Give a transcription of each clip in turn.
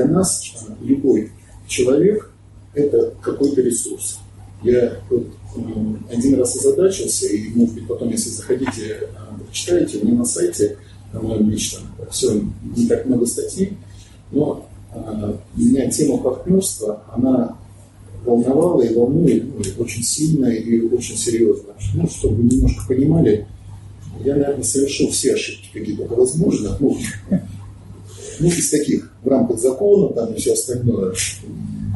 для нас любой человек – это какой-то ресурс. Я вот, один раз озадачился, и, может быть, потом, если заходите, прочитаете, у меня на сайте, на моем личном, все, не так много статей, но а, меня тема партнерства, она волновала и волнует ну, очень сильно и очень серьезно. Ну, чтобы вы немножко понимали, я, наверное, совершил все ошибки, какие только возможно. Ну, ну, из таких, в рамках закона, там и все остальное.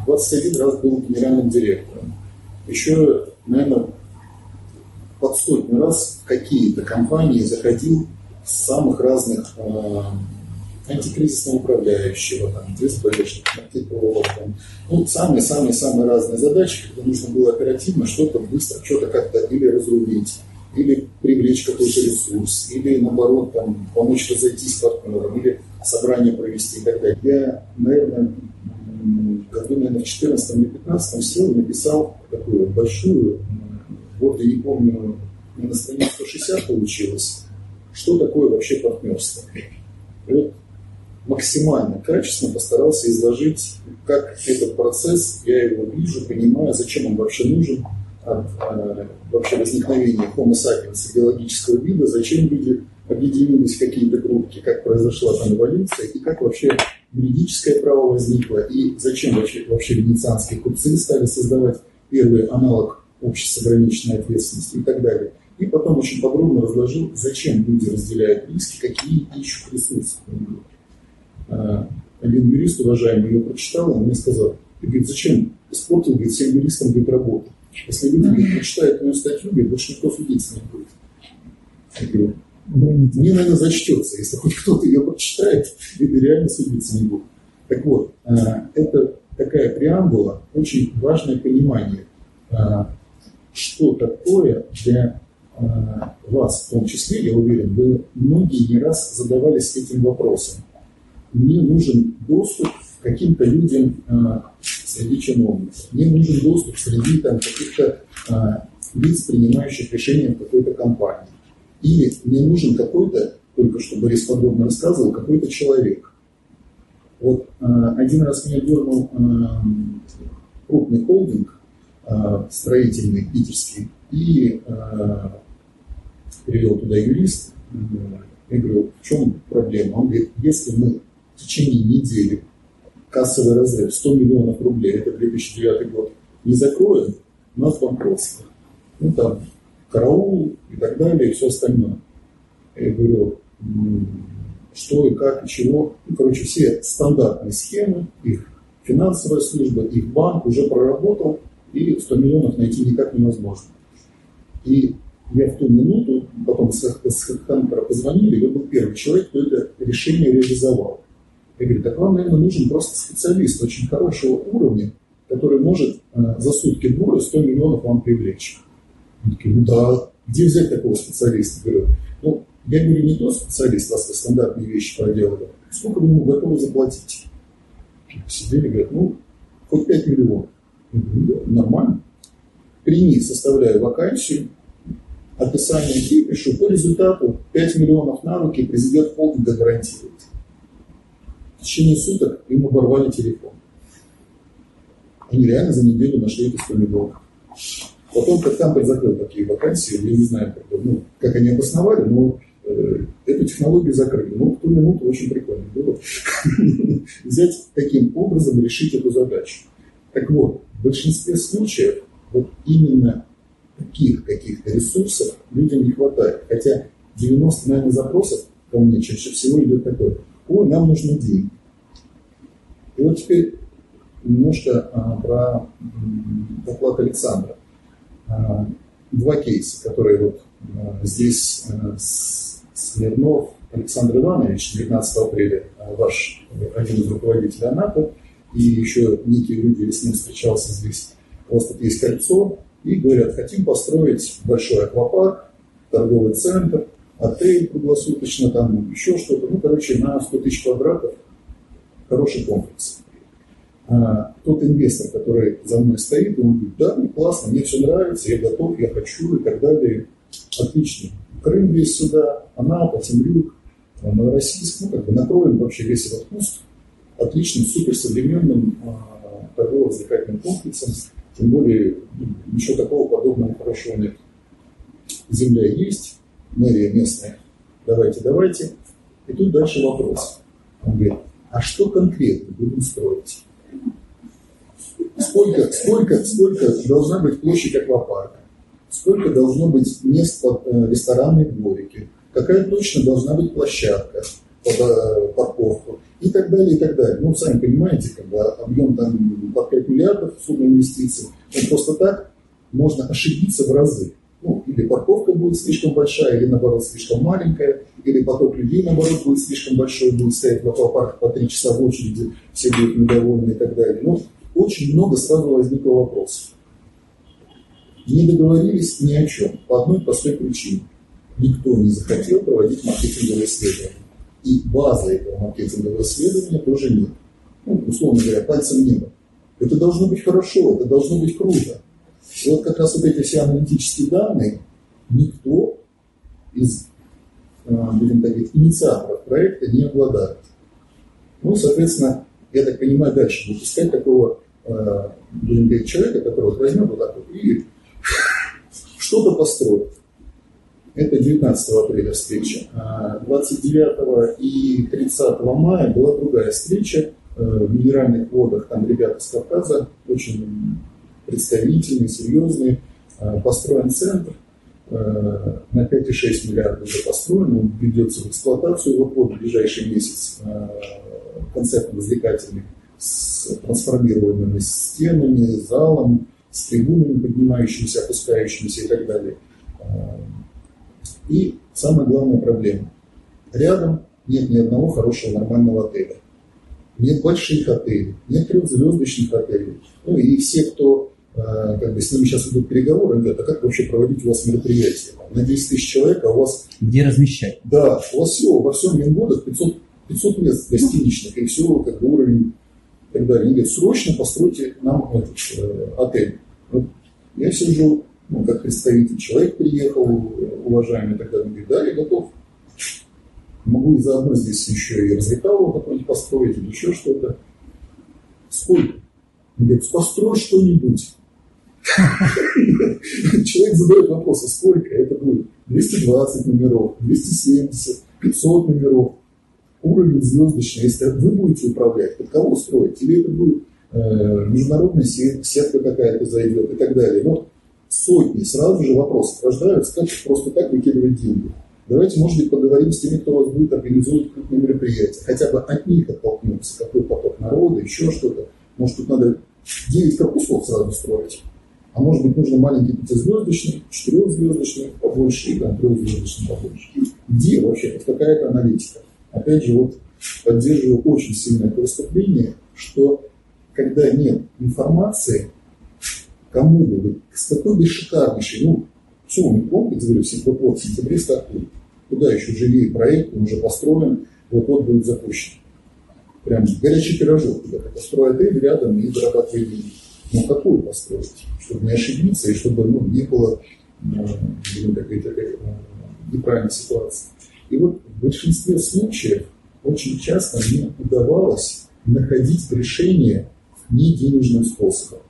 21 раз был генеральным директором. Еще, наверное, под сотню раз какие-то компании заходил с самых разных э, антикризисного управляющего, там, ДСБшник, маркетолог, там, ну, самые-самые-самые разные задачи, когда нужно было оперативно что-то быстро, что-то как-то или разрулить, или привлечь какой-то ресурс, или наоборот там, помочь разойтись партнерам, или собрание провести и так далее. Я, наверное, году, наверное, в 14 или 15 сел написал такую большую, вот я не помню, на странице 160 получилось, что такое вообще партнерство. вот максимально качественно постарался изложить, как этот процесс, я его вижу, понимаю, зачем он вообще нужен, от э, вообще возникновения Homo sapiens биологического вида, зачем люди объединились в какие-то группки, как произошла там эволюция, и как вообще юридическое право возникло, и зачем вообще, вообще венецианские купцы стали создавать первый аналог общей с ограниченной ответственности и так далее. И потом очень подробно разложил, зачем люди разделяют риски, какие ищут ресурсы. А, один юрист, уважаемый, ее прочитал, он мне сказал, и говорит, зачем испортил говорит, всем юристам говорит, работу. Если люди говорит, прочитают мою статью, говорит, больше никто судиться не будет. Я говорю, мне, наверное, зачтется, если хоть кто-то ее прочитает, это реально судиться не будет. Так вот, а, это такая преамбула, очень важное понимание, а, что такое для вас, в том числе, я уверен, вы многие не раз задавались этим вопросом мне нужен доступ каким-то людям а, среди чиновников. Мне нужен доступ среди там, каких-то а, лиц, принимающих решения в какой-то компании. Или мне нужен какой-то, только что Борис подробно рассказывал, какой-то человек. Вот а, один раз меня дернул а, крупный холдинг а, строительный, питерский, и а, привел туда юрист. Я говорю, в чем проблема? Он говорит, если мы в течение недели кассовый разрыв 100 миллионов рублей, это 2009 год, не закроем, у нас банкротство. Ну там караул и так далее, и все остальное. Я говорю, что и как, и чего. Ну, короче, все стандартные схемы, их финансовая служба, их банк уже проработал, и 100 миллионов найти никак невозможно. И я в ту минуту, потом с, с HeadHunter позвонили, я был первый человек, кто это решение реализовал. Я говорю, так вам, наверное, нужен просто специалист очень хорошего уровня, который может э, за сутки двое 100 миллионов вам привлечь. Они такие, ну да, где взять такого специалиста? Я говорю, ну, я говорю, не тот специалист, вас стандартные вещи проделывает, сколько вы ему готовы заплатить? Сидели, говорят, ну, хоть 5 миллионов. Я говорю, да, нормально. Прими, составляю вакансию, описание и пишу по результату 5 миллионов на руки президент холдинга гарантирует в течение суток им оборвали телефон. Они реально за неделю нашли эти 100 миллионов. Потом, как там закрыл такие вакансии, я не знаю, как, ну, как они обосновали, но э, эту технологию закрыли. Ну, в ту минуту очень прикольно было взять таким образом решить эту задачу. Так вот, в большинстве случаев вот именно таких каких-то ресурсов людям не хватает. Хотя 90, наверное, запросов ко мне чаще всего идет такое – ой, нам нужны деньги. И вот теперь немножко а, про доклад Александра. А, два кейса, которые вот а, здесь а, Смирнов Александр Иванович, 19 апреля, а, ваш один из руководителей АНАПа, и еще некие люди с ним встречался здесь. У вас тут есть кольцо, и говорят, хотим построить большой аквапарк, торговый центр, отель круглосуточно, там еще что-то. Ну, короче, на 100 тысяч квадратов хороший комплекс. А, тот инвестор, который за мной стоит, он говорит, да, ну, классно, мне все нравится, я готов, я хочу и так далее. Отлично. Крым весь сюда, Анапа, Темрюк, Новороссийск, ну, как бы накроем вообще весь этот куст. отличным, суперсовременным а, торгово-развлекательным комплексом, тем более ну, ничего такого подобного хорошего нет. Земля есть, мэрия местная, давайте, давайте. И тут дальше вопрос. Он говорит, а что конкретно будем строить? Сколько, сколько, сколько должна быть площадь аквапарка? Сколько должно быть мест под э, ресторанные дворики? Какая точно должна быть площадка под э, парковку? И так далее, и так далее. Ну, сами понимаете, бы объем там под 5 миллиардов сумма инвестиций. Ну, просто так можно ошибиться в разы. Или парковка будет слишком большая, или наоборот слишком маленькая, или поток людей, наоборот, будет слишком большой, будет стоять в аквапарк по три часа в очереди, все будут недовольны и так далее. Ну, очень много сразу возникло вопросов. Не договорились ни о чем, по одной простой причине. Никто не захотел проводить маркетинговые исследования. И базы этого маркетингового исследования тоже нет. Ну, условно говоря, пальцем неба. Это должно быть хорошо, это должно быть круто. И вот как раз вот эти все аналитические данные никто из, а, будем так говорить, инициаторов проекта не обладает. Ну, соответственно, я так понимаю, дальше будет искать такого, а, будем говорить, человека, который возьмет вот так вот и что-то построит. Это 19 апреля встреча. 29 а и 30 мая была другая встреча э, в минеральных водах. Там ребята с Кавказа очень представительный, серьезный. Э, построен центр э, на 5,6 миллиардов уже построен, он ведется в эксплуатацию вот, вот в ближайший месяц э, концерт развлекательный с трансформируемыми стенами, залом, с трибунами, поднимающимися, опускающимися и так далее. И самая главная проблема. Рядом нет ни одного хорошего нормального отеля. Нет больших отелей, нет трехзвездочных отелей. Ну и все, кто как бы с ними сейчас идут переговоры, говорят, а как вообще проводить у вас мероприятие? На 10 тысяч человек, а у вас... Где размещать? Да, у вас все, во всем Мингодах 500, 500 мест гостиничных, и все, как бы уровень и так далее. Они говорят, срочно постройте нам этот э, отель. Вот я сижу, ну, как представитель, человек приехал, уважаемый, и так далее, говорит, да, я готов. Могу и заодно здесь еще и развлекалово какое-нибудь построить, или еще что-то. Сколько? Он говорит, построй что-нибудь. Человек задает вопрос, а сколько это будет? 220 номеров, 270, 500 номеров. Уровень звездочный, если вы будете управлять, под кого строить? Или это будет э, международная сетка какая-то зайдет и так далее. Но сотни сразу же вопросов рождаются, как просто так выкидывать деньги. Давайте, может быть, поговорим с теми, кто вас будет организовывать крупные мероприятия. Хотя бы от них оттолкнуться, какой поток народа, еще что-то. Может, тут надо 9 корпусов сразу строить. А может быть, нужно маленький пятизвездочный, четырехзвездочный побольше и там трехзвездочный побольше. Где вообще хоть какая-то аналитика? Опять же, вот поддерживаю очень сильное это выступление, что когда нет информации, кому бы с какой бы шикарнейшей, ну, все, мы комплекс, говорю, вот в сентябре стартует. Куда еще живее проект, он уже построен, вот-вот будет запущен. Прям горячий пирожок туда построить отель рядом и зарабатывать деньги. Ну, какую построить? Чтобы не ошибиться и чтобы ну, не было ну, такой, такой, э, неправильной ситуации. И вот в большинстве случаев очень часто мне удавалось находить решение не денежным способом.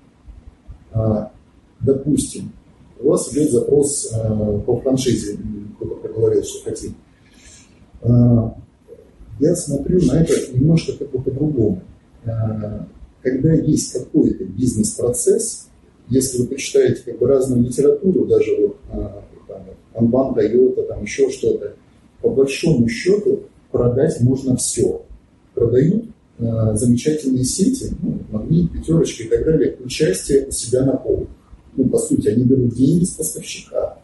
А, допустим, у вас идет запрос а, по франшизе, кто-то проговорил, что хотим. А, я смотрю на это немножко как бы по-другому. А, когда есть какой-то бизнес-процесс, если вы почитаете как бы разную литературу, даже вот а, там, Анбан, Тойота, там еще что-то, по большому счету продать можно все. Продают э, замечательные сети, ну, магнит, пятерочка и так далее, участие у себя на полках. Ну, по сути, они берут деньги с поставщика,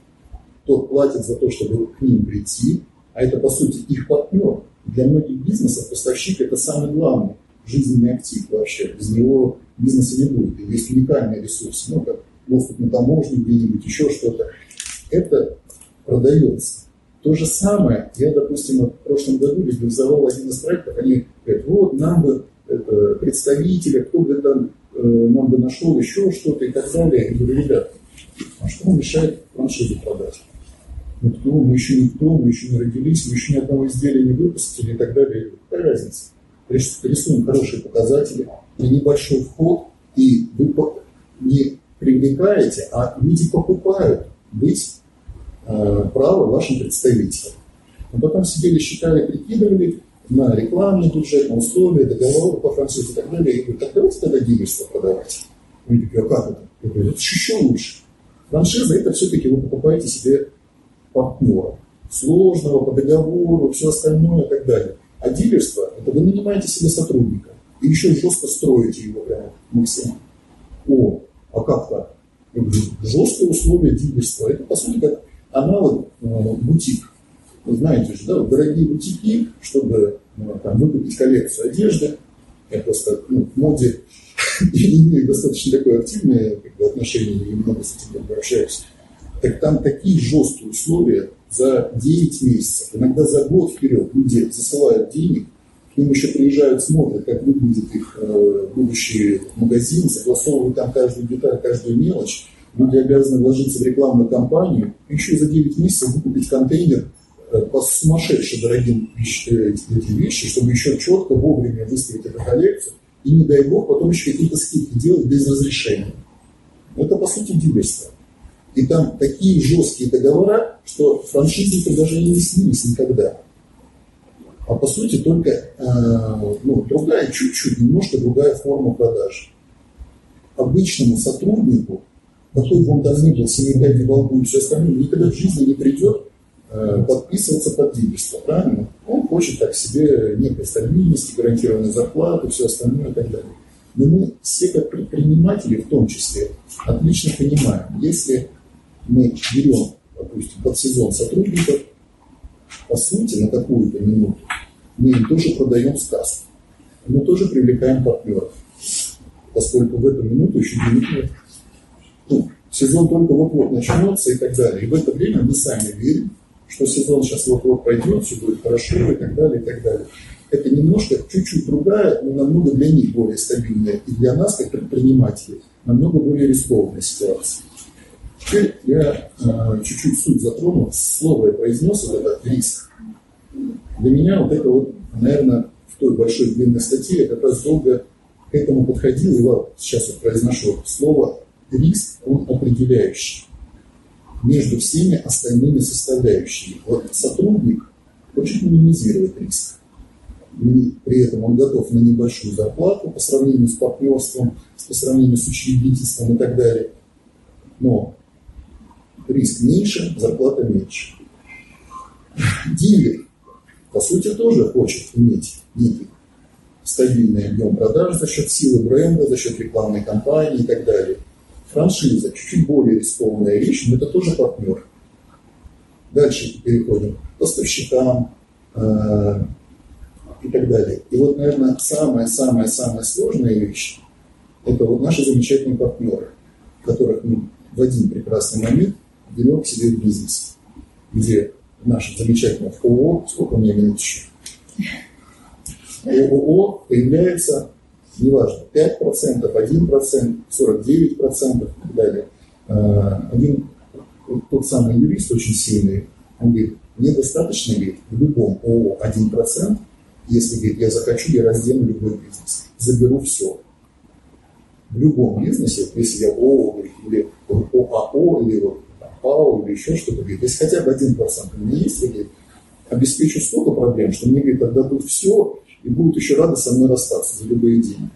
тот платит за то, чтобы к ним прийти, а это, по сути, их партнер. Для многих бизнесов поставщик – это самый главный жизненный актив вообще. Без него бизнеса не будет. И есть уникальный ресурс, ну, как доступ на таможню где-нибудь, еще что-то. Это продается. То же самое, я, допустим, в прошлом году реализовал один из проектов, они говорят, вот, нам бы это, представителя, кто бы там э, нам бы нашел еще что-то и так далее. Я говорю, ребята, а что вам мешает франшизу продать? Ну кто, мы еще никто, мы еще не родились, мы еще ни одного изделия не выпустили и так далее. Какая разница? Рисуем хорошие показатели, и небольшой вход, и вы не привлекаете, а люди покупают быть э, право вашим представителям. Но потом сидели, считали, прикидывали на рекламный бюджет, на условия, договоры по французу и так далее. И говорю, так давайте тогда дилерство продавать. Они такие, а как это? Я говорю, это еще лучше. Франшиза это все-таки вы покупаете себе партнера. Сложного, по договору, все остальное и так далее. А дилерство, это вы нанимаете себе сотрудника. И еще жестко строите его прямо максимум. О, а как так? Жесткие условия дилерства. Это, по сути, как аналог э, бутик. Вы знаете же, да, дорогие бутики, чтобы э, там, выкупить коллекцию одежды, я просто ну, в моде имею достаточно такое активное как бы, отношение и много с этим общаюсь. Так там такие жесткие условия за 9 месяцев, иногда за год вперед люди засылают денег, к ним еще приезжают, смотрят, как выглядит их э, будущий магазин, согласовывают там каждую деталь, каждую мелочь. Люди обязаны вложиться в рекламную кампанию, еще за 9 месяцев выкупить контейнер э, по сумасшедше дорогим э, эти вещи, чтобы еще четко вовремя выставить эту коллекцию, и не дай бог потом еще какие-то скидки делать без разрешения. Это по сути дилерство. И там такие жесткие договора, что франшизники даже не снились никогда. А по сути только э, ну, другая, чуть-чуть, немножко другая форма продаж. Обычному сотруднику, какой бы он там ни был, семипядей во лбу и все остальное, никогда в жизни не придет э, подписываться под дилерство, правильно? Он хочет так себе некой стабильности, гарантированной зарплаты, все остальное и так далее. Но мы все как предприниматели в том числе отлично понимаем, если мы берем, допустим, под сезон сотрудников, по сути, на какую-то минуту, мы им тоже продаем сказку. Мы тоже привлекаем партнеров, поскольку в эту минуту еще нет. Ну, сезон только вот-вот начнется и так далее. И в это время мы сами верим, что сезон сейчас вот-вот пройдет, все будет хорошо и так далее, и так далее. Это немножко, чуть-чуть другая, но намного для них более стабильная. И для нас, как предпринимателей, намного более рискованная ситуация. Теперь я э, чуть-чуть суть затрону. Слово я произнес, вот это риск. Для меня вот это вот, наверное, в той большой длинной статье я как раз долго к этому подходил, и вот сейчас вот произношу слово риск, он определяющий между всеми остальными составляющими. Вот сотрудник хочет минимизировать риск. И при этом он готов на небольшую зарплату по сравнению с партнерством, по сравнению с учредительством и так далее. Но риск меньше, зарплата меньше. Дилер, по сути, тоже хочет иметь некий стабильный объем продаж за счет силы бренда, за счет рекламной кампании и так далее. Франшиза, чуть-чуть более рискованная вещь, но это тоже партнер. Дальше переходим к поставщикам э, и так далее. И вот, наверное, самая-самая-самая сложная вещь – это вот наши замечательные партнеры, которых мы в один прекрасный момент берем себе бизнес, где наше замечательное ООО, сколько меня минут еще? ООО появляется, неважно, 5%, 1%, 49% и так далее. А, один тот самый юрист очень сильный, он говорит, мне достаточно, говорит, в любом ООО 1%, если, говорит, я захочу, я раздену любой бизнес, заберу все. В любом бизнесе, если я ООО, или ОАО, или вот ПАО или еще что-то, говорит, если хотя бы один процент у меня есть, я обеспечу столько проблем, что мне, говорит, отдадут все и будут еще рады со мной расстаться за любые деньги.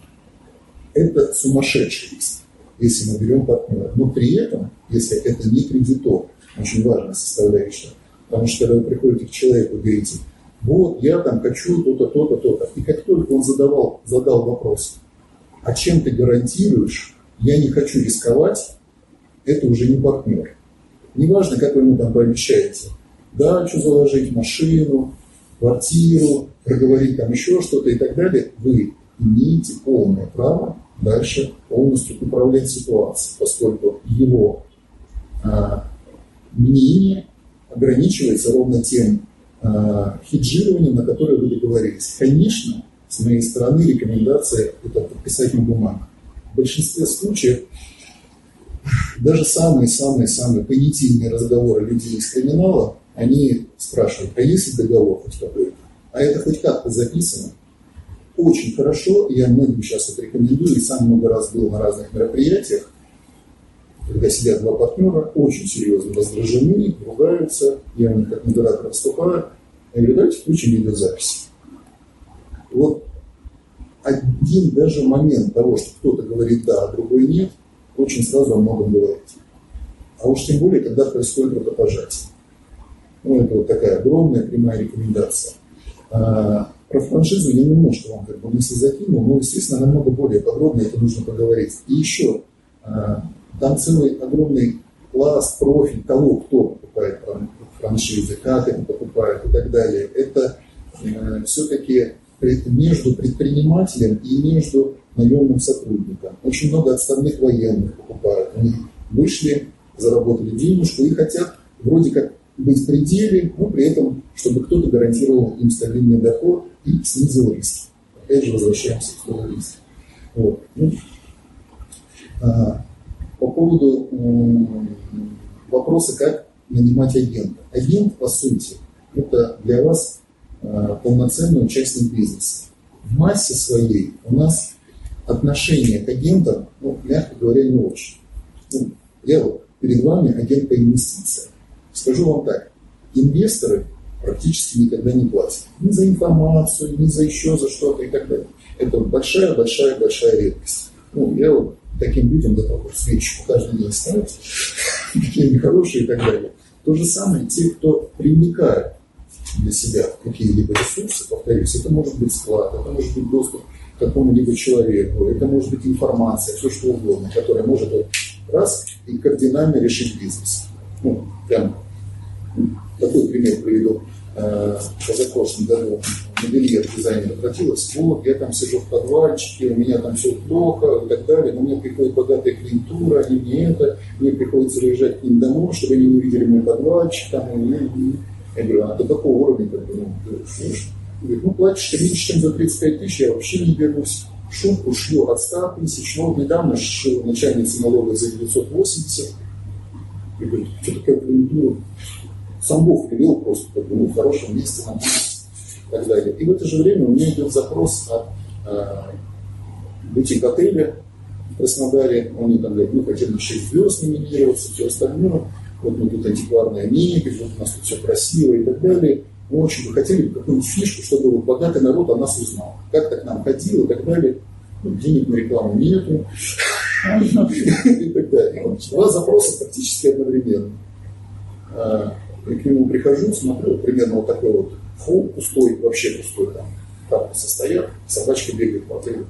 Это сумасшедший риск, если мы берем партнера. Но при этом, если это не кредитор, очень важная составляющая, потому что когда вы приходите к человеку и говорите, вот, я там хочу то-то, то-то, то-то, и как только он задавал, задал вопрос, а чем ты гарантируешь, я не хочу рисковать, это уже не партнер. Неважно, как вы ему там пообещаете. Дачу заложить, машину, квартиру, проговорить там еще что-то и так далее. Вы имеете полное право дальше полностью управлять ситуацией, поскольку его а, мнение ограничивается ровно тем а, хеджированием, на которое вы договорились. Конечно, с моей стороны рекомендация это подписать на бумагу. В большинстве случаев даже самые-самые-самые понятийные разговоры людей из криминала, они спрашивают, а есть ли договор хоть какой-то? А это хоть как-то записано? очень хорошо, я многим сейчас это рекомендую, и сам много раз был на разных мероприятиях, когда сидят два партнера, очень серьезно раздражены, ругаются, я у них как модератор выступаю, я говорю, давайте включим видеозапись. Вот один даже момент того, что кто-то говорит да, а другой нет, очень сразу о многом говорит. А уж тем более, когда происходит рукопожатие. Ну, это вот такая огромная прямая рекомендация. А, про франшизу я немножко вам как бы мысли закинул, но, естественно, намного более подробно это нужно поговорить. И еще, а, там целый огромный класс, профиль того, кто покупает франшизы, как это покупают и так далее. Это э, все-таки между предпринимателем и между наемным сотрудником. Очень много отставных военных покупают. Они вышли, заработали денежку и хотят вроде как быть в пределе, но при этом, чтобы кто-то гарантировал им стабильный доход и снизил риски. Опять же, возвращаемся к слову риски. Вот. Ну, а, по поводу вопроса, как нанимать агента. Агент, по сути, это для вас а, полноценный участник бизнеса. В массе своей у нас отношение к агентам, ну, мягко говоря, не очень. Ну, я вот перед вами агент по инвестициям. Скажу вам так, инвесторы практически никогда не платят. Ни за информацию, ни за еще за что-то и так далее. Это большая-большая-большая редкость. Ну, я вот таким людям готов свечку каждый день ставить, какие они хорошие и так далее. То же самое те, кто привлекает для себя какие-либо ресурсы, повторюсь, это может быть склад, это может быть доступ какому-либо человеку, это может быть информация, все что угодно, которая может раз и кардинально решить бизнес. Ну, прям такой пример приведу. Э, позапрошлом году модельер дизайнер обратилась, вот, я там сижу в подвальчике, у меня там все плохо и так далее, но мне приходит богатая клиентура, они мне это, мне приходится выезжать к ним домой, чтобы они не видели мой подвальчик, там, и, и, я говорю, а до какого уровня, как бы, ну, слушай, говорит, ну, платишь меньше, чем за 35 тысяч, я вообще не берусь. Шутку шлю от 100 тысяч, но недавно шил начальница налога за 980. И говорит, что такое клиентура? Сам Бог привел просто, как бы, ну, в хорошем месте нам и так далее. И в это же время у меня идет запрос от э, бутик-отеля в Краснодаре. Они там говорят, ну, хотим на 6 звезд номинироваться, все остальное вот мы тут антикварная мебель, вот у нас тут все красиво и так далее. Мы очень бы хотели какую-нибудь фишку, чтобы вот богатый народ о нас узнал. Как так нам ходил и так далее. Ну, денег на рекламу нету. И так далее. Два запроса практически одновременно. А, я к нему прихожу, смотрю, примерно вот такой вот фол пустой, вообще пустой там. Карты состоят, собачка бегает по отелю.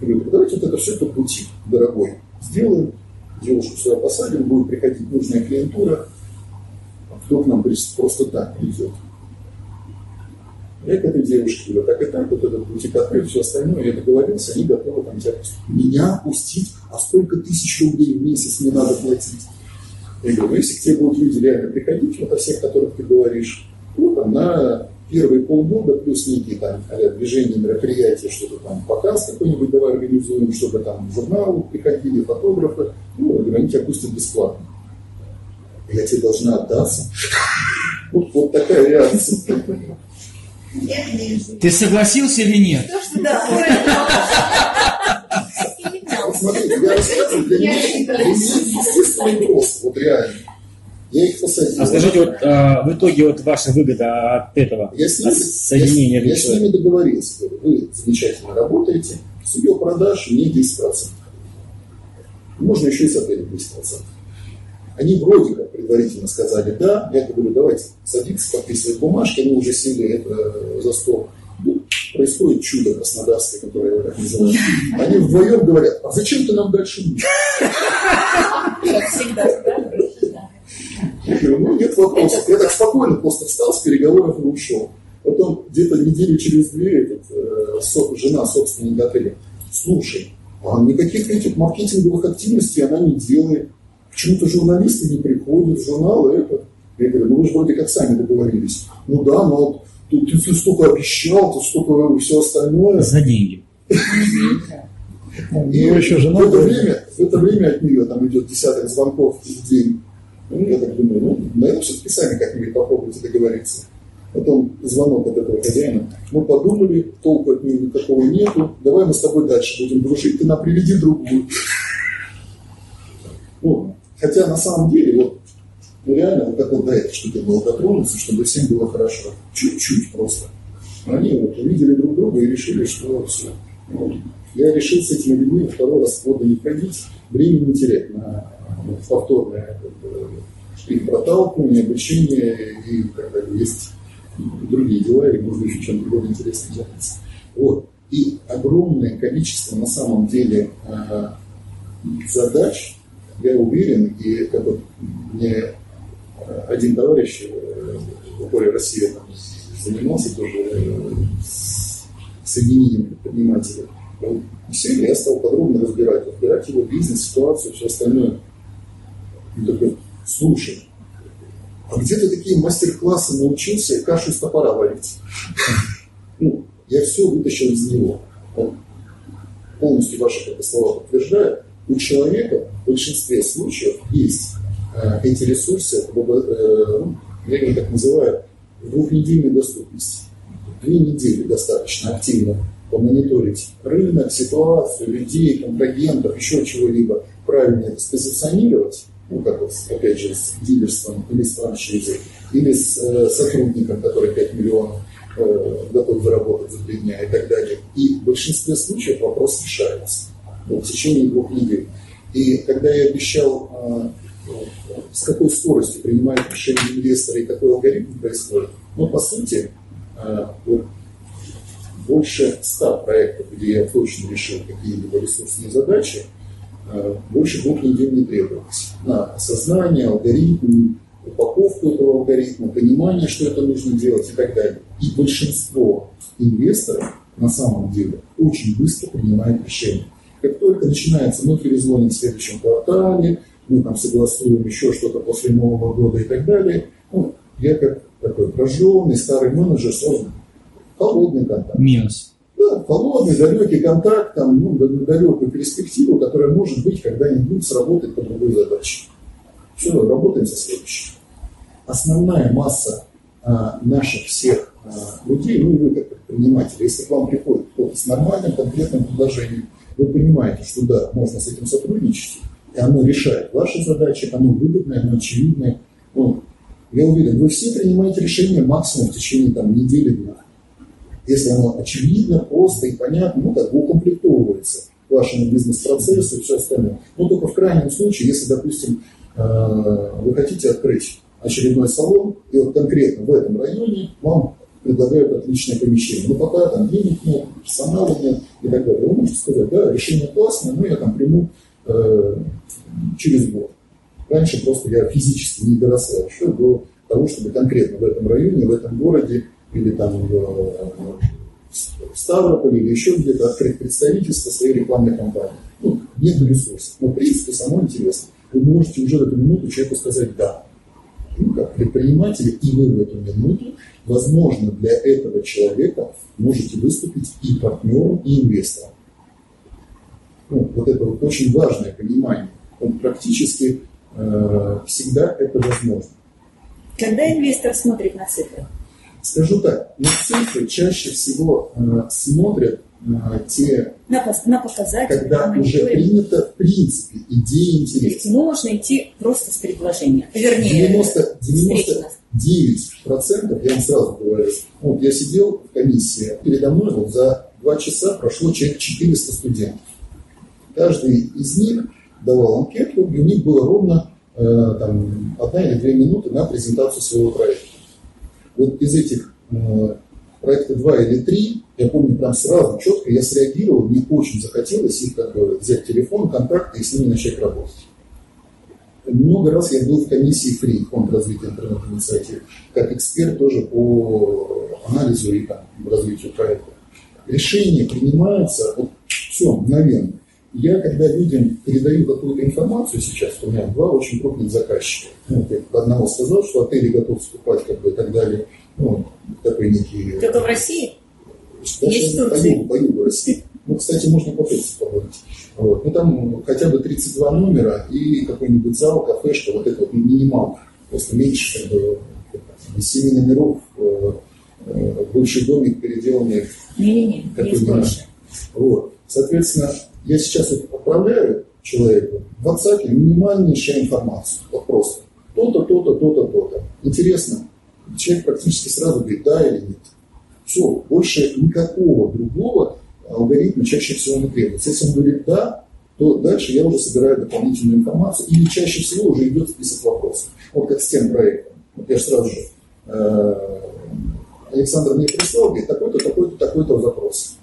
Я говорю, давайте вот это все под бутик, дорогой, сделаем девушку сюда посадим, будет приходить нужная клиентура, а кто к нам просто так придет. Я к этой девушке говорю, так и так, вот этот бутик открыт, все остальное, я договорился, они готовы там тебя пустить. Меня пустить, а сколько тысяч рублей в месяц мне надо платить? Я говорю, ну если к тебе будут люди реально приходить, вот о всех, которых ты говоришь, то там на первые полгода плюс некие там движения, мероприятия, что-то там, показ какой-нибудь давай организуем, чтобы там журнал приходили, фотографы, ну, они тебя пустят бесплатно. Я тебе должна отдаться. Вот, вот такая реакция. Ты согласился или нет? Смотрите, я рассказываю, для естественный вопрос, вот реально. Я их посадил. А скажите, вот а, в итоге вот ваша выгода от этого я с ними, соединения я, я с ними договорился. Говорю, вы замечательно работаете, с ее продаж мне 10%. Можно еще и с отеля 10%. Они вроде как предварительно сказали да, я говорю, давайте садиться, подписывать бумажки, они уже сели это за стол. Ну, происходит чудо краснодарское, которое я так называю. Они вдвоем говорят, а зачем ты нам дальше? Как всегда, да? Я говорю, ну нет вопросов. Я так спокойно просто встал с переговоров и ушел. Потом где-то неделю через две этот, э, со, жена собственника отеля, слушай, а никаких этих маркетинговых активностей она не делает. Почему-то журналисты не приходят в журналы это. Я говорю, ну вы же вроде как сами договорились. Ну да, но ты, ты, ты столько обещал, ты столько все остальное. За деньги. И еще жена в, это время, в это время от нее там идет десяток звонков в день. Ну, я так думаю, ну, наверное, все-таки сами как-нибудь попробуйте договориться. Потом звонок от этого хозяина. Мы подумали, толку от него никакого нету. Давай мы с тобой дальше будем дружить. Ты нам приведи другую. Ну, хотя на самом деле, вот, ну реально, вот как вот до этого, чтобы было дотронуться, чтобы всем было хорошо. Чуть-чуть просто. Они вот увидели друг друга и решили, что все. Ну, я решил с этими людьми второй раз года не ходить, времени не терять на повторное их проталкивание, обучение и бы, есть другие дела, или можно еще чем-то более интересным заняться. Вот. И огромное количество на самом деле э, задач, я уверен, и как бы мне э, один товарищ э, в Упоре России там, занимался тоже соединением предпринимателей. Сели, я стал подробно разбирать, разбирать его бизнес, ситуацию, все остальное. И такой, слушай, а где ты такие мастер-классы научился кашу из топора варить? Ну, я все вытащил из него. Он полностью ваши как слова подтверждает. У человека в большинстве случаев есть э, эти ресурсы, э, ну, я их так называю, двухнедельной доступности. Две недели достаточно активно помониторить рынок, ситуацию, людей, контрагентов, еще чего-либо, правильно это спозиционировать, ну, как вот, опять же, с дилерством или с франшизой, или с э, сотрудником, который 5 миллионов э, готов заработать за 3 дня и так далее. И в большинстве случаев вопрос решается в течение двух недель. И когда я обещал, э, с какой скоростью принимают решения инвесторы и какой алгоритм происходит, ну, по сути, вот, больше 100 проектов, где я точно решил какие-либо ресурсные задачи, Э, больше двух недель не требовалось. На осознание, алгоритм, упаковку этого алгоритма, понимание, что это нужно делать и так далее. И большинство инвесторов на самом деле очень быстро принимает решение. Как только начинается, мы перезвоним в следующем квартале, мы там согласуем еще что-то после Нового года и так далее. Ну, я как такой прожженный старый менеджер сразу холодный контакт. Минус. Да, холодный, далекий контакт, там, ну, далекую перспективу, которая может быть когда-нибудь сработать по другой задаче. Все, работаем со следующим. Основная масса а, наших всех а, людей, ну и вы как предприниматели, если к вам приходит кто-то с нормальным конкретным предложением, вы понимаете, что да, можно с этим сотрудничать, и оно решает ваши задачи, оно выгодное, оно очевидное. Ну, я уверен, вы все принимаете решения максимум в течение там, недели-двух если оно очевидно, просто и понятно, ну, бы укомплектовывается к вашему бизнес-процессу и все остальное. Но только в крайнем случае, если, допустим, э, вы хотите открыть очередной салон, и вот конкретно в этом районе вам предлагают отличное помещение. Но пока там денег нет, персонала нет и так далее. Вы можете сказать, да, решение классное, но я там приму э, через год. Раньше просто я физически не доросла еще до того, чтобы конкретно в этом районе, в этом городе или там в Ставрополе или еще где-то открыть представительство своей рекламной кампании. Ну, нет ресурсов. Но, в принципе, само интересно. Вы можете уже в эту минуту человеку сказать «да». Ну, как предприниматели, и вы в эту минуту, возможно, для этого человека можете выступить и партнером, и инвестором. Ну, вот это вот очень важное понимание. Он практически э, всегда это возможно. Когда инвестор смотрит на цифры? Скажу так, на цифры чаще всего э, смотрят те, на, на показатели, когда на уже принята в принципе идея интереса. можно идти просто с предложения. Вернее, 90, 99%, я вам сразу говорю, вот я сидел в комиссии, передо мной вот за два часа прошло человек 400 студентов. Каждый из них давал анкету, и у них было ровно э, там, одна или две минуты на презентацию своего проекта вот из этих э, проекта два или три, я помню прям сразу, четко я среагировал, мне очень захотелось их как бы взять телефон, контакты и с ними начать работать. Много раз я был в комиссии ФРИ, фонд развития интернет-инициатив, как эксперт тоже по анализу и там, развитию проекта. Решения принимаются, вот все, мгновенно. Я, когда людям передаю какую-то информацию сейчас, у меня два очень крупных заказчика. Ну, я одного сказал, что отели готов вступать как бы, и так далее. Ну, такой некий... Только в России? Есть? По югу, России. Ну, кстати, можно по Турции поговорить. Вот. Ну, там хотя бы 32 номера и какой-нибудь зал, кафешка, вот это вот минимал. Просто меньше, как бы, из 7 номеров э, бывший домик, переделанный Не-не-не, есть больше. Вот. Соответственно, я сейчас вот отправляю человеку в WhatsApp минимальнейшую информацию. Вот просто. То-то, то-то, то-то, то-то. Интересно. Человек практически сразу говорит, да или нет. Все, больше никакого другого алгоритма чаще всего не требуется. Если он говорит да, то дальше я уже собираю дополнительную информацию, или чаще всего уже идет список вопросов. Вот как с тем проектом. Вот я же сразу же э, Александр мне прислал, говорит, такой-то, такой-то, такой-то запрос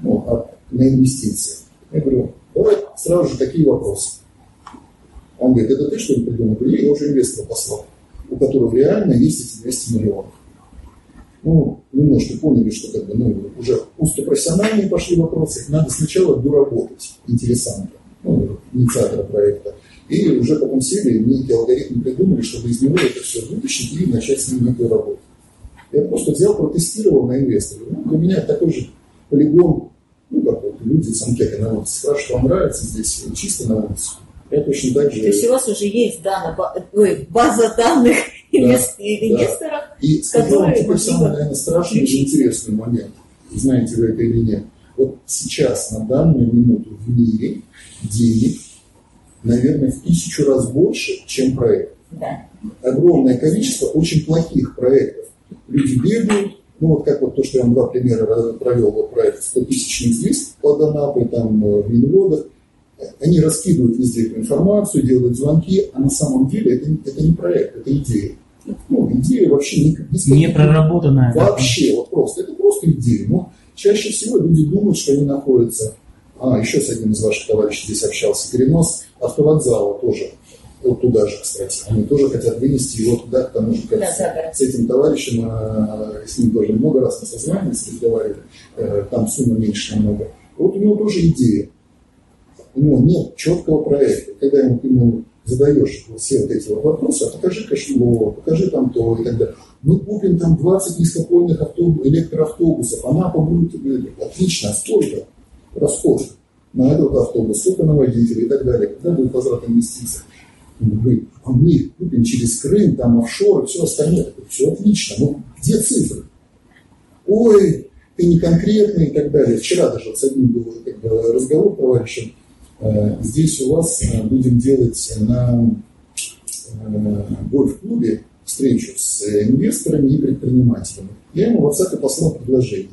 ну, от, на инвестиции. Я говорю, давай сразу же такие вопросы. Он говорит, это ты что ли придумал? Я уже инвестора послал, у которого реально есть эти 200 миллионов. Ну, немножко поняли, что как бы, ну, уже узкопрофессиональные пошли вопросы. Надо сначала доработать интересанта, ну, инициатора проекта. И уже потом сели и некий алгоритм придумали, чтобы из него это все вытащить и начать с ним некую работу. Я просто взял, протестировал на инвесторе. Ну, для меня такой же полигон, ну, как вот люди с анкетой на улице спрашивают, вам нравится здесь чисто на улице? Точно так же... То есть у вас уже есть дана, ба- ой, база данных инвес- инвесторов, И скажу вам которые теперь самый, наверное, страшный и интересный момент. Знаете вы это или нет. Вот сейчас, на данную минуту в мире денег, наверное, в тысячу раз больше, чем проект. Да. Огромное количество очень плохих проектов. Люди бегают, ну вот как вот то, что я вам два примера провел, вот проект 100 тысячный здесь под Анапой, там э, в Минводах. Они раскидывают везде эту информацию, делают звонки, а на самом деле это, не- это не проект, это идея. Ну, идея вообще не, Не каких- проработанная. да. Вообще, вот просто. Это просто идея. Но чаще всего люди думают, что они находятся... А, еще с одним из ваших товарищей здесь общался. Перенос автовокзала тоже. Вот туда же, кстати. Они тоже хотят вынести его туда, к тому же, как Да, с- город. с этим товарищем, э, с ним тоже много раз мы созванивались, разговаривали, э, там сумма меньше намного. Вот у него тоже идея. У него нет четкого проекта. Когда ему, ему задаешь все вот эти вот вопросы, а покажи кошелек, покажи там то и так далее. Мы купим там 20 низкопольных автобус, электроавтобусов, Анапа будет, отлично, а сколько расход на этот автобус, сколько на водителя и так далее, когда будет возврат инвестиций. Говорит, а мы купим через Крым, там офшор и все остальное. Все отлично, но где цифры? Ой, ты не конкретный и так далее. Вчера даже с одним был как бы, разговор товарищем. Э, Здесь у вас э, будем делать на э, гольф-клубе встречу с инвесторами и предпринимателями. Я ему в WhatsApp послал предложение.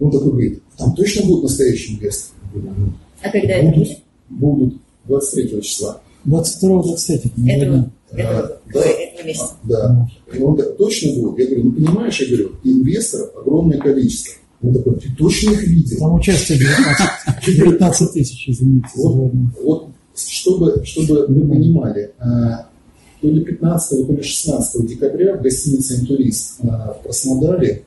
Он такой говорит, там точно будут настоящие инвесторы? «Ну, А когда это будет? Будут 23 числа. 22-23. Этого, Э, этого, да. этого месяца. Да. И он так, точно будет? Я говорю, ну понимаешь, я говорю, инвесторов огромное количество. Он такой, ты точно их видел? Там участие 19, 19 тысяч, извините. Вот, вот чтобы, чтобы вы понимали, а, то ли 15, то ли 16 декабря в гостинице «Интурист» а, в Краснодаре,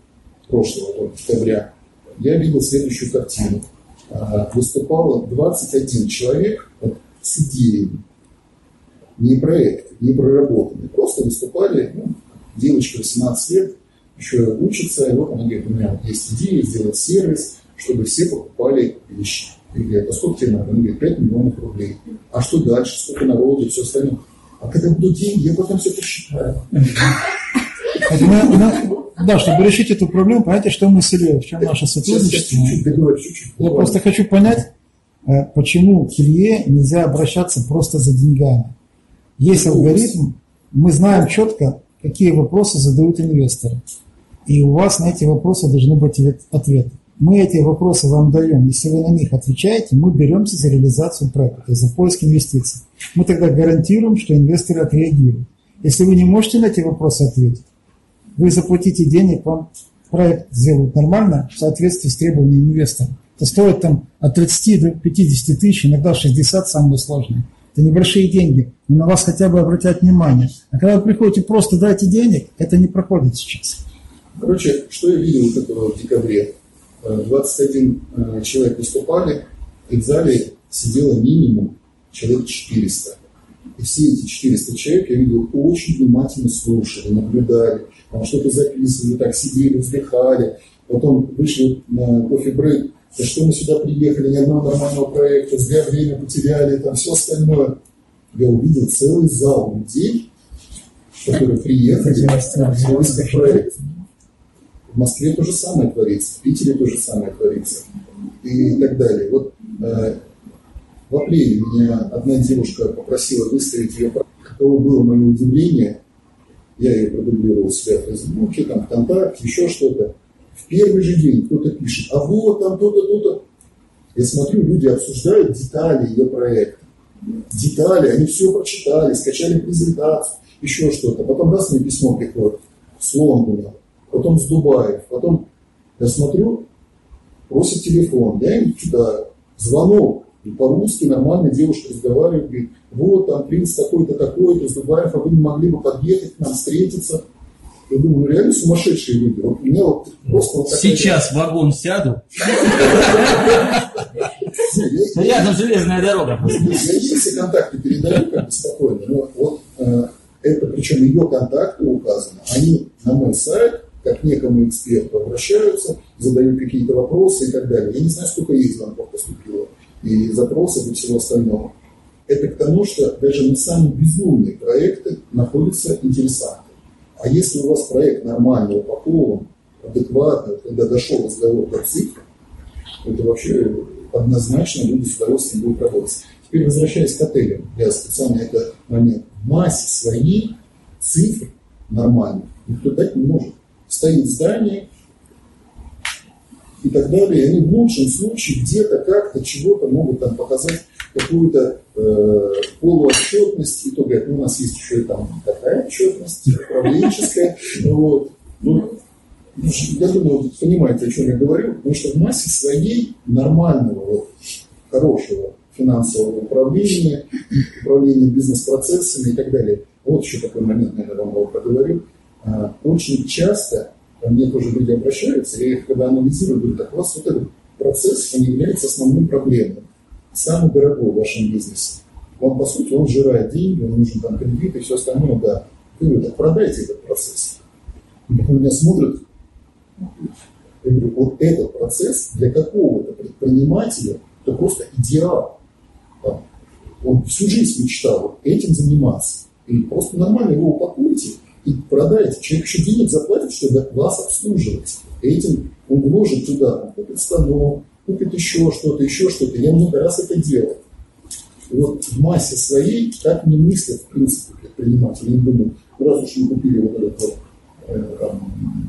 прошлого вот, декабря, я видел следующую картину. А, Выступало 21 человек с идеями. Не проекты, не проработанные. Просто выступали, ну, девочка 18 лет, еще учится, и вот она говорит, у меня вот есть идея сделать сервис, чтобы все покупали вещи. И говорят, а сколько тебе надо? Он говорит, 5 миллионов рублей. А что дальше? Сколько народу и все остальное? А когда будут деньги, я потом все посчитаю. Да, чтобы решить эту проблему, понимаете, что мы с Ильей, в чем наше сотрудничество? Я просто хочу понять, э, почему к Илье нельзя обращаться просто за деньгами. Есть алгоритм, мы знаем четко, какие вопросы задают инвесторы. И у вас на эти вопросы должны быть ответ- ответы. Мы эти вопросы вам даем. Если вы на них отвечаете, мы беремся за реализацию проекта, за поиск инвестиций. Мы тогда гарантируем, что инвесторы отреагируют. Если вы не можете на эти вопросы ответить, вы заплатите денег, вам проект сделают нормально в соответствии с требованиями инвестора. Это стоит там от 30 до 50 тысяч, иногда 60 самые сложные. Это небольшие деньги, но на вас хотя бы обратят внимание. А когда вы приходите просто дайте денег, это не проходит сейчас. Короче, что я видел вот этого в декабре? Э, 21 э, человек выступали, и в зале сидело минимум человек 400. И все эти 400 человек, я видел, очень внимательно слушали, наблюдали, там что-то записывали, так сидели, вздыхали, потом вышли на кофе-брейк, да что мы сюда приехали, ни одного нормального проекта, зря время потеряли, там все остальное. Я увидел целый зал людей, которые приехали в поиск проекта. В Москве то же самое творится, в Питере то же самое творится и так далее. Вот э, в апреле меня одна девушка попросила выставить ее Каково было мое удивление, я ее продублировал себя в Фейсбуке, там, ВКонтакте, еще что-то. В первый же день кто-то пишет, а вот там то-то, то-то. Я смотрю, люди обсуждают детали ее проекта. Детали, они все прочитали, скачали презентацию, еще что-то. Потом раз мне письмо приходит с Лондона, потом с Дубая, потом я смотрю, просит телефон, я им читаю, звонок, и по-русски нормально девушка разговаривает, говорит, вот там принц такой-то, такой-то, с Дубаев, а вы не могли бы подъехать к нам, встретиться. Я думаю, ну реально сумасшедшие люди. Вот у меня вот просто вот такая... Сейчас в вагон сяду. Рядом железная дорога. Я ей все контакты передаю как бы спокойно. Но вот э, это, причем ее контакты указаны, они на мой сайт, как некому эксперту обращаются, задают какие-то вопросы и так далее. Я не знаю, сколько ей звонков поступило и запросов и всего остального. Это к тому, что даже на самые безумные проекты находятся интересанты. А если у вас проект нормально упакован, адекватно, когда дошел разговор до цифр, это вообще однозначно люди с удовольствием будут работать. Теперь возвращаясь к отелям, я специально это момент. В массе своей цифр нормально никто дать не может. Стоит здание, и так далее. И они в лучшем случае где-то как-то чего-то могут там показать какую-то э, полуотчетность, и то говорят, ну, у нас есть еще и там такая отчетность, управленческая. Вот. Ну, я думаю, вы понимаете, о чем я говорю, потому что в массе своей нормального, вот, хорошего финансового управления, управления бизнес-процессами и так далее. Вот еще такой момент, наверное, вам проговорю. А, очень часто ко мне тоже люди обращаются, я их когда анализирую, говорю, так у вас вот этот процесс, он является основным проблемой, самый дорогой в вашем бизнесе. Он, по сути, он жирает деньги, он нужен там кредит и все остальное, да. Я говорю, так продайте этот процесс. И меня смотрят, я говорю, вот этот процесс для какого-то предпринимателя, это просто идеал. Он всю жизнь мечтал этим заниматься. И просто нормально его упакуйте, и продайте. Человек еще денег заплатит, чтобы вас обслуживать. Этим он вложит туда, он купит станок, купит еще что-то, еще что-то. Я много раз это делал. Вот в массе своей так не мыслят, в принципе, предприниматели. Не думают, раз уж мы купили вот этот вот, э,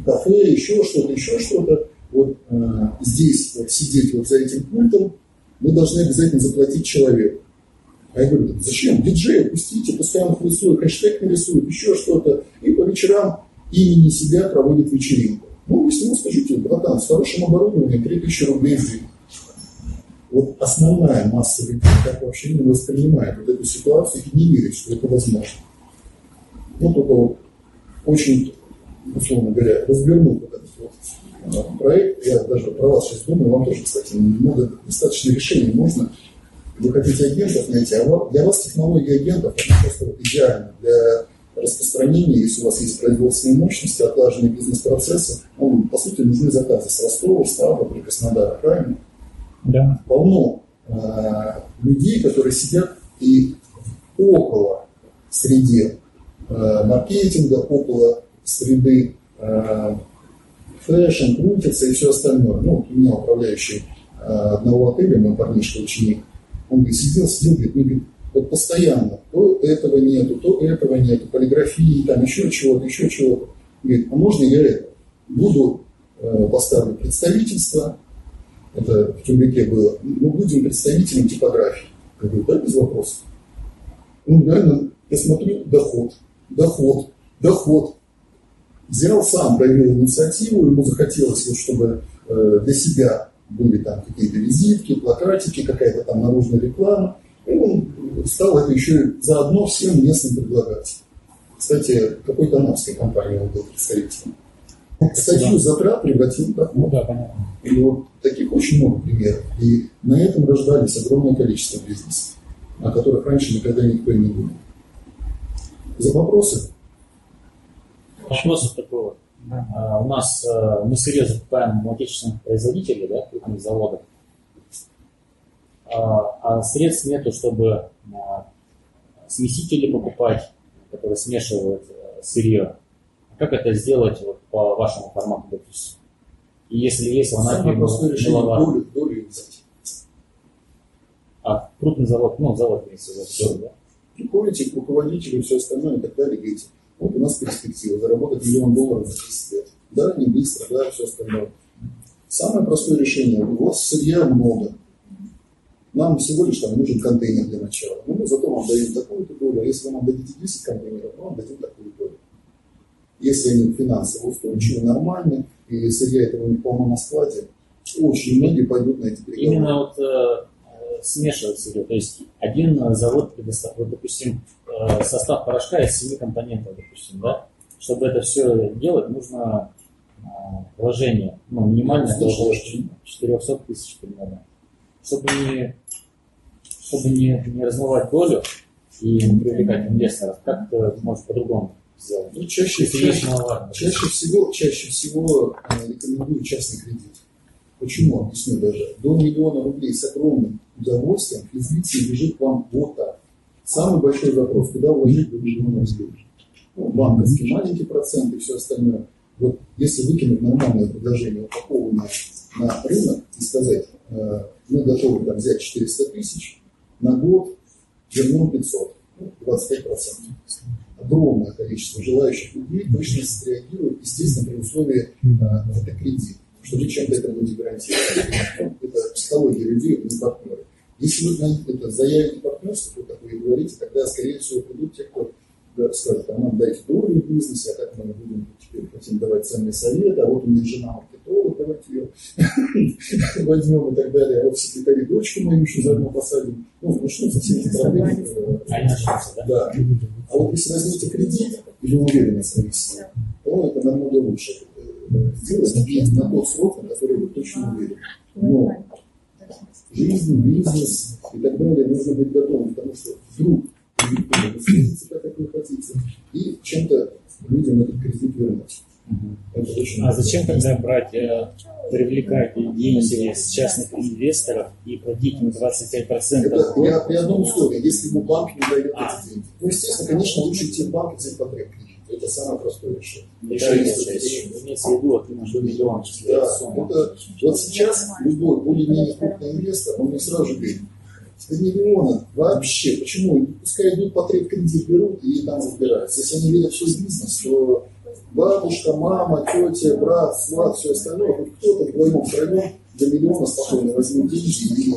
кафе, еще что-то, еще что-то, вот э, здесь вот сидеть вот за этим пультом, мы должны обязательно заплатить человеку. А я говорю, зачем? Диджея пустите, пускай он рисует, хэштег нарисует, еще что-то. Вечерам имени себя проводит вечеринку. Ну, вы с нему скажите, братан, с хорошим оборудованием 3000 рублей в день. Вот основная масса людей так вообще не воспринимает вот эту ситуацию и не верит, что это возможно. Ну, только вот очень, условно говоря, развернул вот этот вот а, проект. Я даже про вас сейчас думаю, вам тоже, кстати, много достаточно решений можно вы хотите агентов найти, а для вас технология агентов это просто вот идеально для распространения, если у вас есть производственные мощности, отлаженные бизнес-процессы, ну, по сути, нужны заказы с Ростова, Ставрополя, Краснодара, правильно? Да. Полно э, людей, которые сидят и около среды э, маркетинга, около среды э, fashion, крутятся и все остальное. Ну, у меня управляющий э, одного отеля, мой парнишка, ученик, он говорит, сидел, сидел, говорит, ну, говорит, вот постоянно, то этого нету, то этого нету, полиграфии, там еще чего-то, еще чего-то. Говорит, а можно я? Буду, э, поставлю представительство, это в Тюмбике было, мы будем представителем типографии. Я говорю, да, без вопросов. Ну, реально, я смотрю, доход, доход, доход. Взял сам, проявил инициативу, ему захотелось, вот, чтобы э, для себя были там какие-то визитки, плакатики, какая-то там наружная реклама. И он стал это еще и заодно всем местным предлагать. Кстати, какой-то анапской компании он был представителем. Статью затрат превратил в Ну да, понятно. И вот таких очень много примеров. И на этом рождались огромное количество бизнесов, о которых раньше никогда никто и не думал. За вопросы? Вопрос такой а, у нас а, мы сырье закупаем у отечественных производителей, да, крупных заводов, а средств нету, чтобы смесители покупать, которые смешивают сырье. Как это сделать вот, по вашему формату, допустим. И если есть, в Анапе взять. А крупный завод, ну, завод имеется в виду, всё, да? Приходите к руководителю и все остальное и так далее, говорите, вот у нас перспектива заработать миллион долларов за 10 лет. Да, не быстро, да, все остальное. Самое простое решение, у вас сырья много, нам всего лишь там нужен контейнер для начала. Ну, мы зато вам даем такую-то долю, а если вы нам дадите 10 контейнеров, мы вам дадим такую долю. Если они финансово устойчивы, нормальны, и сырья этого не полно на складе, очень многие пойдут на эти переговоры. Именно вот э, э, смешивается идет. То есть один завод предоставляет, вот, допустим, э, состав порошка из семи компонентов, допустим, да? Чтобы это все делать, нужно э, вложение, ну, минимальное Ну, это около слушай, 400 тысяч примерно. Чтобы не, чтобы не, не размывать долю и не привлекать инвесторов, как ты можешь по-другому сделать? Ну, чаще, чаще, чаще всего, чаще всего э, рекомендую частный кредит. Почему? Объясню даже. До миллиона рублей с огромным удовольствием физлица лежит вам вот так. Самый большой вопрос, куда вложить до миллиона рублей? Ну, банковский маленький процент и все остальное. Вот если выкинуть нормальное предложение, упакованное на рынок и сказать, э, мы готовы там, взять 400 тысяч, на год вернем 500, ну, 25 процентов. Огромное количество желающих людей точно среагирует, естественно, при условии э, это кредит, что вы чем-то это будете гарантировать. Ну, это психология людей, это не партнеры. Если вы это заявите партнерство, то, как вы и говорите, тогда, скорее всего, придут те, кто скажет, а нам дайте долю в бизнесе, а как мы будем теперь хотим давать ценные советы, а вот у меня жена давайте ее возьмем и так далее, а вот секретарь дочку мою еще заодно посадим. Ну, начнутся все эти проблемы. да? А вот если возьмете кредит или уверенность на весе, то это намного лучше сделать на тот срок, на который вы точно уверены. Но жизнь, бизнес и так далее нужно быть готовым, потому что вдруг вы встретите так, как вы хотите, и чем-то людям этот кредит вернуть. А зачем тогда брать, э, привлекать деньги с частных инвесторов и платить им 25%? Это при, при одном условии, если ему банк не дает эти деньги. Ну, естественно, конечно, лучше идти в банк и взять потреб. Это самое простое решение. Имеется в виду от до миллиона, Да, это, вот сейчас любой более-менее крупный инвестор, он мне сразу же говорит, до миллиона вообще, почему? Пускай идут потреб кредит берут и там разбираются. Если они верят свой бизнес, то бабушка, мама, тетя, брат, сват, все остальное, хоть кто-то вдвоем, втроем до миллиона спокойно возьмут деньги и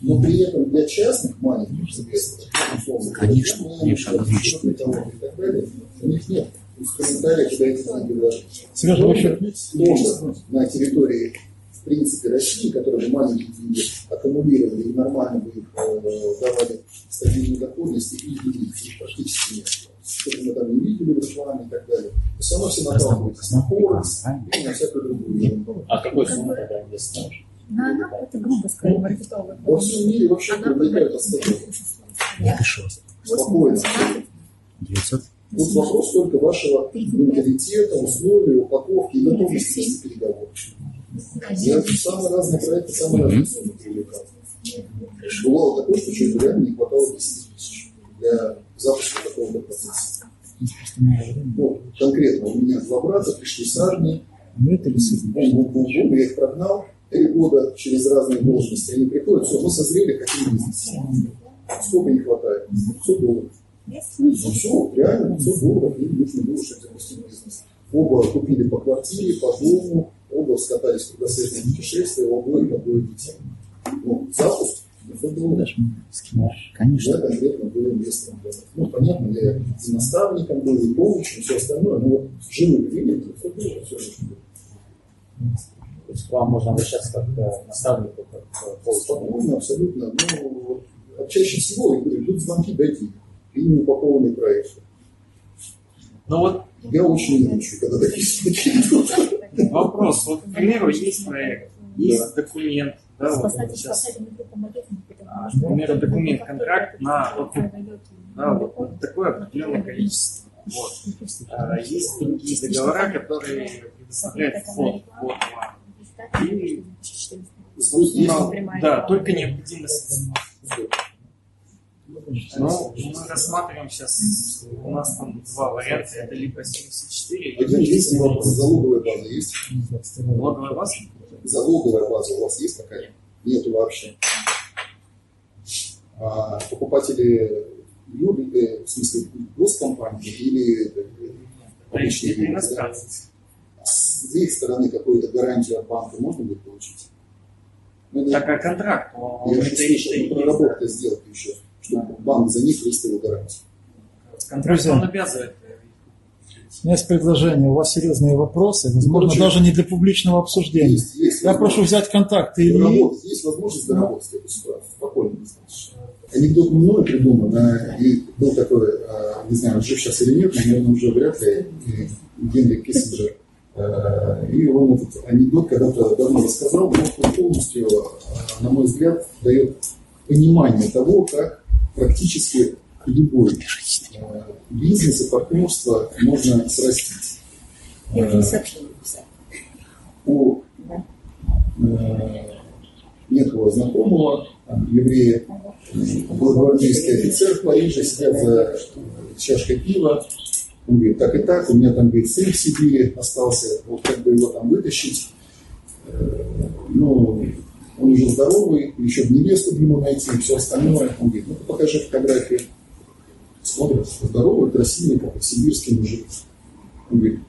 но при этом для частных маленьких инвесторов, условно, Конечно, конечно, однозначно. и так далее, у них нет инструментария, куда эти деньги вложить. Сережа, на территории, в принципе, России, которые бы маленькие деньги аккумулировали и нормально бы их э, давали стабильную доходность, и их практически нет. Что мы там не видели в рекламе и так далее. И все равно все наталкиваются на Форекс и на всякую другую. А какой суммы тогда инвестор? На она, это грубо сказать, маркетолог. Во всем мире вообще привлекают остаток. Напишу. Спокойно. 900. Тут вопрос только вашего менталитета, условий, упаковки и готовности вести переговоры. Я самые разные проекты, самые разные суммы привлекал. Бывало такое, что чуть реально не хватало 10 тысяч для запуска такого процесса. Ну, конкретно у меня два брата пришли с армии, Ну, я их прогнал, три года через разные должности, они приходят, все, мы созрели, хотим бизнес. Сколько не хватает? 500 долларов. Ну, все, реально 500 долларов им нужно было, чтобы запустить бизнес. Оба купили по квартире, по дому, оба скатались в кругосветное путешествие, у обоих по двое детей. Ну, запуск 500 долларов. Я Конечно. конкретно был инвестором. в. Ну, понятно, я и наставником был, и коучем, все остальное, но вот живых денег 500 долларов все нужно было. То есть к вам можно обращаться как к наставнику, как к коучу. Спокойно, абсолютно. Ну, чаще всего, я говорю, идут звонки, дайте и не упакованные проекты. Ну вот Я очень нервничаю, когда такие случаи идут. вопрос. Вот, к примеру, есть проект, есть документ, да, вот сейчас, а, к примеру, документ, контракт на вот, да, вот, вот такое определенное количество. Вот. А, есть такие договора, которые предоставляют вход в товар. И, Есть да, только необходимость Ну, мы рассматриваем сейчас, у нас там два варианта, это либо 74, Один есть вопрос, залоговая база есть? логовая база. Залоговая база у вас есть такая? Нету вообще. А покупатели юридные, в смысле госкомпании или обычные люди. С их стороны какую-то гарантию от банка можно будет получить? Ну, Так, а контракт, он Я же слышал, проработка сделки еще, чтобы банк за них выставил гарантию. Друзья. он обязывает. э, У меня есть предложение, у вас серьезные вопросы, возможно, Короче, даже не для публичного обсуждения. Есть, есть Я прошу взять контакты Ильи. доработать, есть возможность доработать эту ситуацию. Спокойно. Анекдот мною придуман, а, и был такой, а, не знаю, жив сейчас или нет, наверное, уже вряд ли, и Генри Киссинджер. А, И он этот анекдот когда-то давно рассказал, но он полностью, на мой взгляд, дает понимание того, как практически любой а, бизнес и партнерство можно срастить. Я А, тебе сообщение у э, некого знакомого, еврея, был гвардейский офицер в Париже, сидят за э, чашкой пива. Он говорит, так и так, у меня там, говорит, сын в Сибири остался, вот как бы его там вытащить. Э, Ну, он уже здоровый, еще бы невесту ему найти и все остальное. Он говорит, ну покажи фотографию. Смотрит, здоровый, красивый, как сибирский мужик. Он говорит,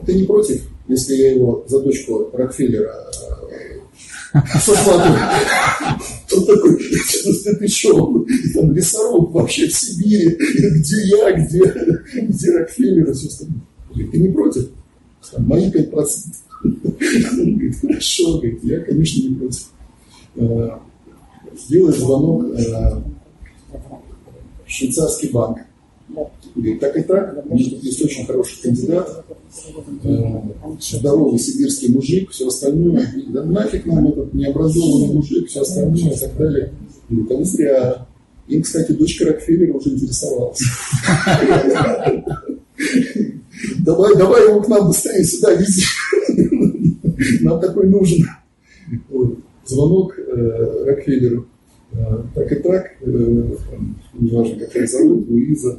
а ты не против, если я его за дочку Рокфеллера э, сокладу? Он такой, «Да ты что, там лесоруб вообще в Сибири, где я, где, где Рокфеллер все остальное. Ты не против? Мои 5%. Он говорит, хорошо, я, конечно, не против. Э, Делает звонок э, в швейцарский банк. Говорит, так и так, у меня тут есть очень хороший кандидат, э, здоровый сибирский мужик, все остальное. Да нафиг нам этот необразованный мужик, все остальное и так далее. Говорит, а вы зря. Им, кстати, дочка Рокфеллера уже интересовалась. Давай, давай его к нам быстрее сюда вези. Нам такой нужен. Звонок э, Рокфеллеру. Э, так и так, э, неважно, как ее зовут, Луиза.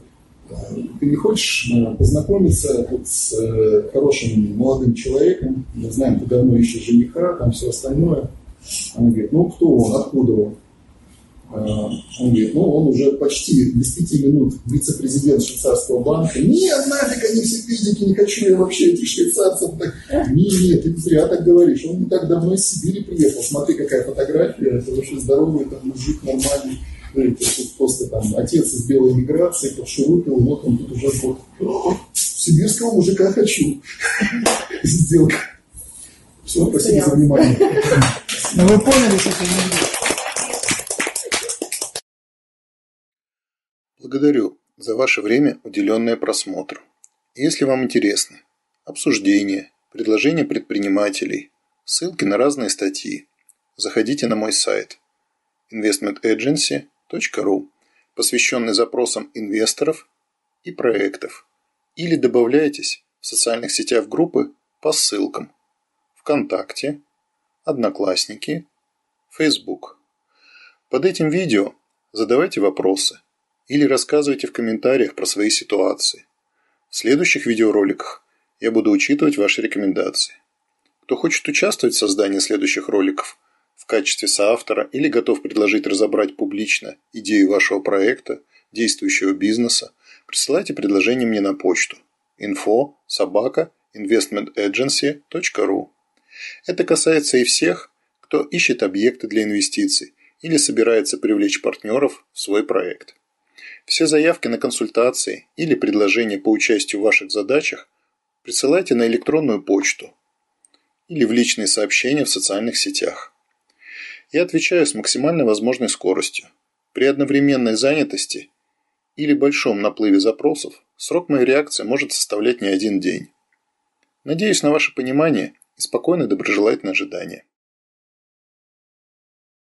Э, Ты не хочешь э, познакомиться вот с э, хорошим молодым человеком? Мы знаем, ты давно ищешь жениха, там все остальное. Она говорит, ну кто он, откуда он? Он говорит, ну он уже почти без пяти минут вице-президент швейцарского банка. Нет, нафиг они все пиздики, не хочу я вообще этих швейцарцев. Так, не, нет, ты зря так говоришь. Он не так давно из Сибири приехал. Смотри, какая фотография. Это вообще здоровый там, мужик нормальный. Ну, это тут просто там отец из белой миграции, подшурупил, вот он тут уже год. Сибирского мужика хочу. Сделка. Все, спасибо за внимание. Ну вы поняли, что это не Благодарю за ваше время, уделенное просмотру. Если вам интересны обсуждения, предложения предпринимателей, ссылки на разные статьи, заходите на мой сайт investmentagency.ru, посвященный запросам инвесторов и проектов, или добавляйтесь в социальных сетях группы по ссылкам ВКонтакте, Одноклассники, Facebook. Под этим видео задавайте вопросы или рассказывайте в комментариях про свои ситуации. В следующих видеороликах я буду учитывать ваши рекомендации. Кто хочет участвовать в создании следующих роликов в качестве соавтора или готов предложить разобрать публично идею вашего проекта, действующего бизнеса, присылайте предложение мне на почту info собака investmentagency.ru. Это касается и всех, кто ищет объекты для инвестиций или собирается привлечь партнеров в свой проект. Все заявки на консультации или предложения по участию в ваших задачах присылайте на электронную почту или в личные сообщения в социальных сетях. Я отвечаю с максимально возможной скоростью. При одновременной занятости или большом наплыве запросов срок моей реакции может составлять не один день. Надеюсь на ваше понимание и спокойное доброжелательное ожидание.